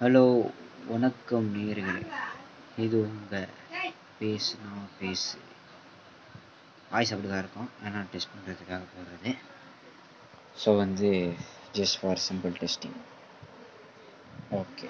Hello வணக்கம் நேயர்களே. இது உங்கள் பேசுனா பேசு. வாய்ஸ் அப்படி தான் இருக்கும். ஏன்னா டெஸ்ட் பண்ணுறதுக்காக போடுறது ஸோ வந்து just for simple testing okay